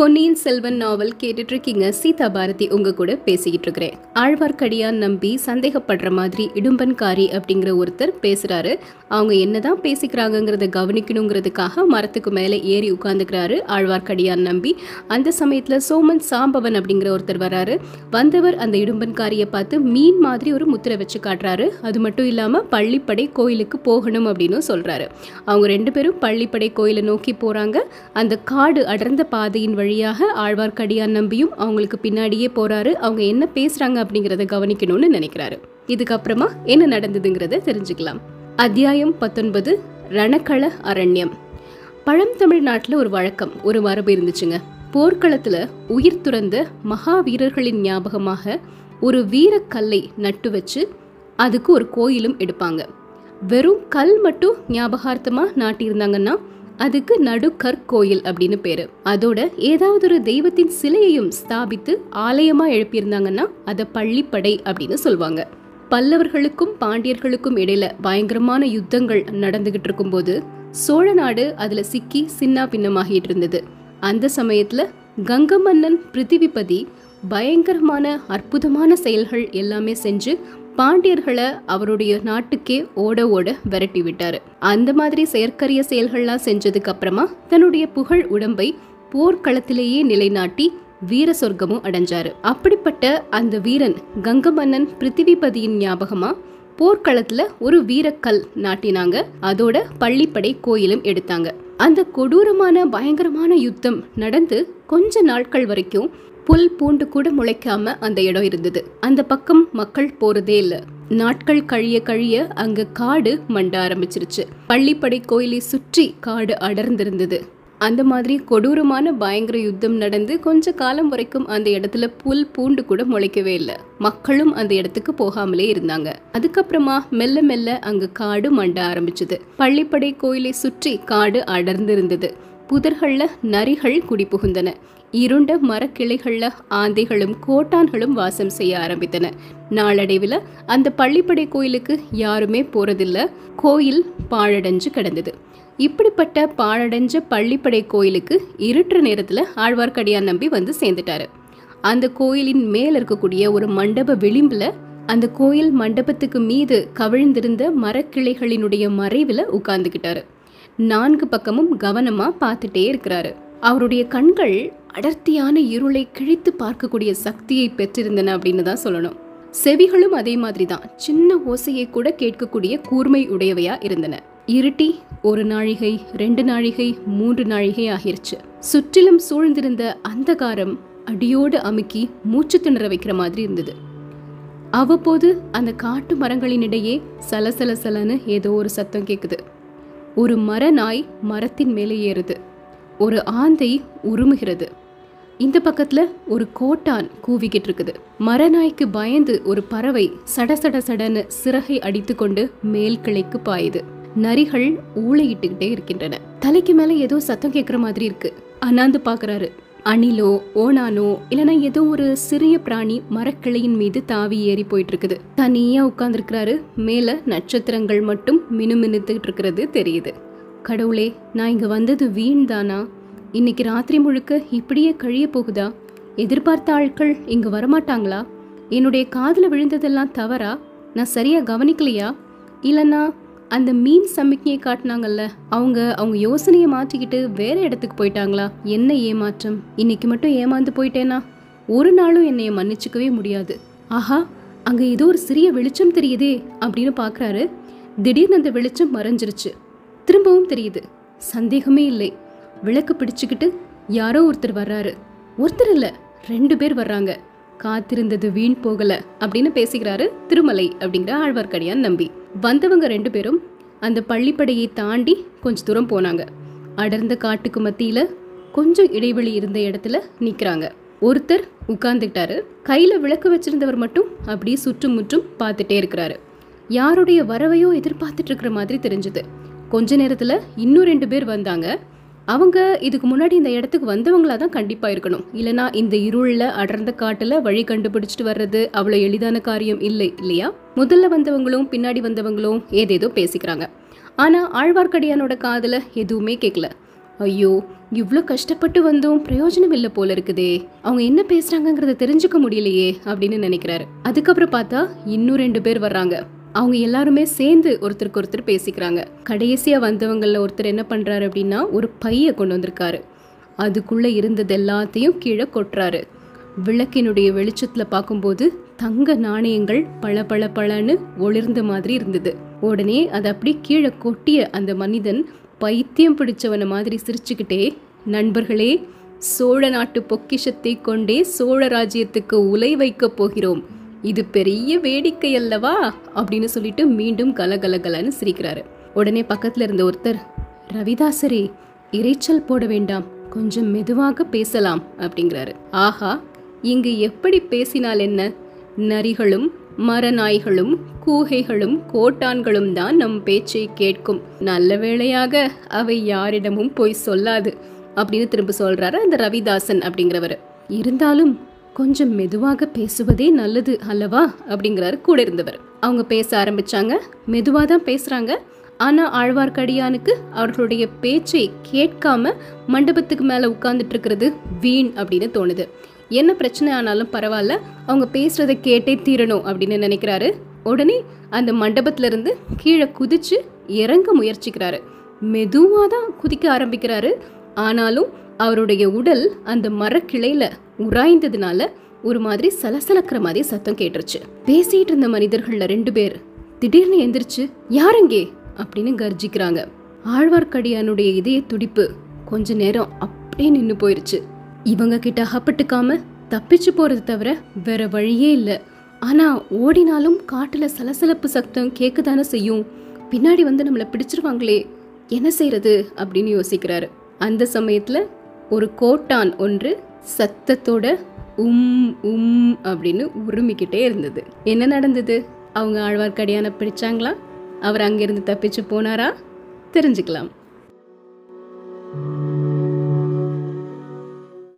பொன்னியின் செல்வன் நாவல் கேட்டுட்டு இருக்கீங்க சீதா பாரதி உங்க கூட பேசிக்கிட்டு இருக்கிறேன் ஆழ்வார்க்கடியான் நம்பி சந்தேகப்படுற மாதிரி இடும்பன்காரி அப்படிங்கிற ஒருத்தர் பேசுறாரு. அவங்க என்னதான் பேசிக்கிறாங்கிறத கவனிக்கணுங்கிறதுக்காக மரத்துக்கு மேலே ஏறி உட்காந்துக்கிறாரு ஆழ்வார்க்கடியான் நம்பி. அந்த சமயத்துல சோமன் சாம்பவன் அப்படிங்கிற ஒருத்தர் வராரு. வந்தவர் அந்த இடும்பன்காரியை பார்த்து மீன் மாதிரி ஒரு முத்திரை வச்சு காட்டுறாரு. அது மட்டும் இல்லாம பள்ளிப்படை கோயிலுக்கு போகணும் அப்படின்னு சொல்றாரு. அவங்க ரெண்டு பேரும் பள்ளிப்படை கோயிலை நோக்கி போறாங்க. அந்த காடு அடர்ந்த பாதையின் வழி வழியாக ஆழ்வார்க்கடியான் நம்பியும் அவங்களுக்கு பின்னாடியே போறாரு. அவங்க என்ன பேசுறாங்க அப்படிங்கறத கவனிக்கணும்னு நினைக்கிறாரு. இதுக்கப்புறமா என்ன நடந்ததுங்கிறத தெரிஞ்சுக்கலாம். அத்தியாயம் பத்தொன்பது ரணக்கள அரண்யம். பழம் பழந்தமிழ்நாட்டில் ஒரு வழக்கம் ஒரு மரபு இருந்துச்சுங்க. போர்க்களத்துல உயிர் துறந்த மகாவீரர்களின் ஞாபகமாக ஒரு வீரக்கல்லை நட்டு வச்சு அதுக்கு ஒரு கோயிலும் எடுப்பாங்க. வெறும் கல் மட்டும் ஞாபகார்த்தமா நாட்டியிருந்தாங்கன்னா அதுக்கு நடுக்கற்கோயில் அப்படின்னு பேரு. அதோட ஏதாவது ஒரு தெய்வத்தின் சிலையையும் ஸ்தாபித்து ஆலயமா எழுப்பியிருந்தாங்கன்னா அதை பள்ளிப்படை அப்படின்னு சொல்லுவாங்க. பல்லவர்களுக்கும் பாண்டியர்களுக்கும் இடையில பயங்கரமான யுத்தங்கள் நடந்துகிட்டு இருக்கும்போது சோழ நாடு அதுல சிக்கி சின்னா பின்னமாகிட்டு இருந்தது. அந்த சமயத்துல கங்க மன்னன் பிருத்திவிபதி பயங்கரமான அற்புதமான செயல்கள் எல்லாமே செஞ்சு பாண்டியர்களை அவருடைய நாட்டுக்கே ஓட ஓட விரட்டி விட்டார். அந்த மாதிரி செயற்கரிய செயல்கள்லாம் செஞ்சதுக்கு அப்புறமா தன்னுடைய புகழ் உடம்பை போர்க்களத்திலேயே நிலைநாட்டி வீர சொர்க்கமும் அடைஞ்சாரு. அப்படிப்பட்ட அந்த வீரன் கங்கமன்னன் பிருத்திவிபதியின் ஞாபகமா போர்க்களத்துல ஒரு வீரக்கல் நாட்டினாங்க. அதோட பள்ளிப்படை கோயிலும் எடுத்தாங்க. அந்த கொடூரமான பயங்கரமான யுத்தம் நடந்து கொஞ்ச நாட்கள் வரைக்கும் புல் பூண்டு கூட முளைக்காம அந்த இடம் இருந்தது. அந்த பக்கம் மக்கள் போறதே இல்ல. நாட்கள் கழிய கழிய அங்க காடு மண்ட ஆரம்பிச்சிருச்சு. பள்ளிப்படை கோயிலை சுற்றி காடு அடர்ந்திருந்தது. அந்த மாதிரி கொடூரமான பயங்கர யுத்தம் நடந்து கொஞ்ச காலம் வரைக்கும் அந்த இடத்துல புல் பூண்டு கூட முளைக்கவே இல்லை. மக்களும் அந்த இடத்துக்கு போகாமலே இருந்தாங்க. அதுக்கப்புறமா மெல்ல மெல்ல அங்க காடு மண்ட ஆரம்பிச்சது. பள்ளிப்படை கோயிலை சுற்றி காடு அடர்ந்திருந்தது. புதர்களில் நரிகள் குடிபுகுந்தன. இருண்ட மரக்கிளைகளில் ஆந்தைகளும் கோட்டான்களும் வாசம் செய்ய ஆரம்பித்தன. நாளடைவில் அந்த பள்ளிப்படை கோயிலுக்கு யாருமே போகிறதில்ல கோயில் பாழடைஞ்சு கிடந்தது. இப்படிப்பட்ட பாழடைஞ்ச பள்ளிப்படை கோயிலுக்கு இருட்டுற நேரத்தில் ஆழ்வார்க்கடியான் நம்பி வந்து சேர்ந்துட்டாரு. அந்த கோயிலின் மேல இருக்கக்கூடிய ஒரு மண்டப விளிம்பில் அந்த கோயில் மண்டபத்துக்கு மீது கவிழ்ந்திருந்த மரக்கிளைகளினுடைய மறைவில் உட்கார்ந்துக்கிட்டாரு நான்கு பக்கமும் கவனமாக பார்த்துட்டே இருக்கிறாரு. அவருடைய கண்கள் அடர்த்தியான இருளை கிழித்து பார்க்கக்கூடிய சக்தியை பெற்றிருந்தன அப்படின்னு தான் சொல்லணும். செவிகளும் அதே மாதிரி தான் சின்ன ஓசையை கூட கேட்கக்கூடிய கூர்மை உடையவையா இருந்தன. இருட்டி ஒரு நாழிகை ரெண்டு நாழிகை மூன்று நாழிகை ஆகிருச்சு. சுற்றிலும் சூழ்ந்திருந்த அந்தகாரம் அடியோடு அமுக்கி மூச்சு திணற வைக்கிற மாதிரி இருந்தது. அவ்வப்போது அந்த காட்டு மரங்களினிடையே சலசல சலன்னு ஏதோ ஒரு சத்தம் கேட்குது ஒரு மர நாய் மரத்தின் மேலே ஏறுது. ஒரு ஆந்தை உருமுகிறது. இந்த பக்கத்துல ஒரு கோட்டான் கூவிக்கிட்டு இருக்குது மரநாய்க்கு பயந்து ஒரு பறவை சட சட சடன்னு சிறகை அடித்துக்கொண்டு மேல் கிளைக்கு பாயுது. நரிகள் ஊழையிட்டுக்கிட்டே இருக்கின்றன. தலைக்கு மேல ஏதோ சத்தம் கேட்குற மாதிரி இருக்கு. அண்ணாந்து பாக்குறாரு. அணிலோ ஓனானோ இல்லனா ஏதோ ஒரு சிறிய பிராணி மரக்கிளையின் மீது தாவி ஏறி போயிட்டு இருக்குது தனியா உட்கார்ந்துருக்கிறாரு. மேல நட்சத்திரங்கள் மட்டும் மினுமினுத்துக்கிட்டு இருக்கிறது தெரியுது. கடவுளே நான் இங்க வந்தது வீண் தானா இன்னைக்கு ராத்திரி முழுக்க இப்படியே கழிய போகுதா? எதிர்பார்த்த ஆட்கள் இங்க வரமாட்டாங்களா? என்னுடைய காதில் விழுந்ததெல்லாம் தவறா? நான் சரியா கவனிக்கலையா? இல்லைன்னா அந்த மீன் சமிக்ஞையை காட்டினாங்கல்ல அவங்க அவங்க யோசனையை மாற்றிக்கிட்டு வேற இடத்துக்கு போயிட்டாங்களா? என்ன ஏமாற்றம்? இன்னைக்கு மட்டும் ஏமாந்து போயிட்டேனா? ஒரு நாளும் என்னைய மன்னிச்சுக்கவே முடியாது. ஆஹா அங்க ஏதோ ஒரு சிறிய வெளிச்சம் தெரியுதே அப்படின்னு பாக்குறாரு. திடீர்னு அந்த வெளிச்சம் மறைஞ்சிருச்சு. திரும்பவும் தெரியுது. சந்தேகமே இல்லை. விளக்கு பிடிச்சுக்கிட்டு யாரோ ஒருத்தர் வர்றாரு. ஒருத்தர் இல்ல ரெண்டு பேர் வர்றாங்க. காத்திருந்தது வீண் போகல அப்படின்னு பேசுகிறாரு திருமலை அப்படிங்கிற ஆழ்வார்க்கடியான் நம்பி. வந்தவங்க ரெண்டு பேரும் அந்த பள்ளிப்படையை தாண்டி கொஞ்ச தூரம் போனாங்க. அடர்ந்த காட்டுக்கு மத்தியில கொஞ்சம் இடைவெளி இருந்த இடத்துல நிக்கிறாங்க. ஒருத்தர் உட்கார்ந்துக்கிட்டாரு கையில விளக்கு வச்சிருந்தவர் மட்டும் அப்படியே சுற்றும் முற்றும் பார்த்துட்டே இருக்கிறாரு. யாருடைய வரவையோ எதிர்பார்த்துட்டு இருக்கிற மாதிரி தெரிஞ்சது. கொஞ்ச நேரத்துல இன்னும் ரெண்டு பேர் வந்தாங்க. அவங்க இதுக்கு முன்னாடி இந்த இடத்துக்கு வந்தவங்களா தான் கண்டிப்பாக இருக்கணும். இல்லைனா இந்த இருளில் அடர்ந்த காட்டில் வழி கண்டுபிடிச்சிட்டு வர்றது அவ்வளோ எளிதான காரியம் இல்லை இல்லையா? முதல்ல வந்தவங்களும் பின்னாடி வந்தவங்களும் ஏதேதோ பேசிக்கிறாங்க. ஆனால் ஆழ்வார்க்கடியானோட காதில் எதுவுமே கேட்கல ஐயோ இவ்வளோ கஷ்டப்பட்டு வந்தும் பிரயோஜனம் இல்லை போல இருக்குதே. அவங்க என்ன பேசுகிறாங்கங்கிறத தெரிஞ்சுக்க முடியலையே அப்படின்னு நினைக்கிறாரு. அதுக்கப்புறம் பார்த்தா இன்னும் ரெண்டு பேர் வர்றாங்க. அவங்க எல்லாருமே சேர்ந்து ஒருத்தருக்கு ஒருத்தர் பேசிக்கிறாங்க. கடைசியாக வந்தவங்களில் ஒருத்தர் என்ன பண்ணுறாரு அப்படின்னா ஒரு பையை கொண்டு வந்திருக்காரு. அதுக்குள்ளே இருந்தது எல்லாத்தையும் கீழே கொட்டுறாரு. விளக்கினுடைய வெளிச்சத்தில் பார்க்கும்போது தங்க நாணயங்கள் பல பல பலன்னு ஒளிர்ந்த மாதிரி இருந்தது. உடனே அதை அப்படி கீழே கொட்டிய அந்த மனிதன் பைத்தியம் பிடிச்சவன மாதிரி சிரிச்சுக்கிட்டே நண்பர்களே சோழ நாட்டு பொக்கிஷத்தை கொண்டே சோழ ராஜ்யத்துக்கு உலை வைக்கப் போகிறோம். இது பெரிய வேடிக்கை அல்லவா? அப்படின்னு சொல்லிட்டு மீண்டும் கலகலகலன்னு சிரிக்கிறாரு. உடனே பக்கத்துல இருந்த ஒருத்தர் ரவிதாசரே இரைச்சல் போட வேண்டாம். கொஞ்சம் மெதுவாக பேசலாம் அப்படிங்கிறாரு. ஆஹா இங்கு எப்படி பேசினால் என்ன? நரிகளும் மரநாய்களும் கூகைகளும் கோட்டான்களும் தான் நம் பேச்சை கேட்கும். நல்ல வேளையாக அவை யாரிடமும் போய் சொல்லாது அப்படின்னு திரும்ப சொல்றாரு அந்த ரவிதாசன் அப்படிங்கிறவர். இருந்தாலும் கொஞ்சம் மெதுவாக பேசுவதே நல்லது அல்லவா? அப்படிங்கிறாரு கூட இருந்தவர். அவங்க பேச ஆரம்பிச்சாங்க. மெதுவாக தான் பேசுறாங்க. ஆனா ஆழ்வார்க்கடியானுக்கு அவர்களுடைய பேச்சை கேட்காம மண்டபத்துக்கு மேல உட்கார்ந்துட்டு இருக்கிறது வீண் அப்படின்னு தோணுது. என்ன பிரச்சனை ஆனாலும் பரவாயில்ல. அவங்க பேசுறதை கேட்டே தீரணும் அப்படின்னு நினைக்கிறாரு. உடனே அந்த மண்டபத்துல இருந்து கீழே குதிச்சு இறங்க முயற்சிக்கிறாரு. மெதுவாக தான் குதிக்க ஆரம்பிக்கிறாரு. ஆனாலும் அவருடைய உடல் அந்த மரக்கிளையில உராய்ந்ததுனால ஒரு மாதிரி சலசலக்கிற மாதிரி சத்தம் கேட்டுருச்சு. பேசிட்டு இருந்த மனிதர்கள்ல ரெண்டு பேர் திடீர்னு எந்திரிச்சு யாருங்கே அப்படின்னு கர்ஜிக்கிறாங்க. ஆழ்வார்க்கடியானுடைய இதய துடிப்பு கொஞ்ச நேரம் அப்படியே நின்று போயிருச்சு. இவங்க கிட்ட அகப்பட்டுக்காம தப்பிச்சு போறது தவிர வேற வழியே இல்லை. ஆனா ஓடினாலும் காட்டுல சலசலப்பு சத்தம் கேட்கதானே செய்யும். பின்னாடி வந்து நம்மளை பிடிச்சிருவாங்களே என்ன செய்யறது அப்படின்னு யோசிக்கிறாரு. அந்த சமயத்துல ஒரு கோட்டான் ஒன்று சத்தத்தோட உம் உம் அப்படின்னு உருமிக்கிட்டே இருந்தது. என்ன நடந்தது? அவங்க ஆழ்வார்க்கடியான பிடிச்சாங்களா? அவர் அங்கிருந்து தப்பிச்சு போனாரா? தெரிஞ்சுக்கலாம்.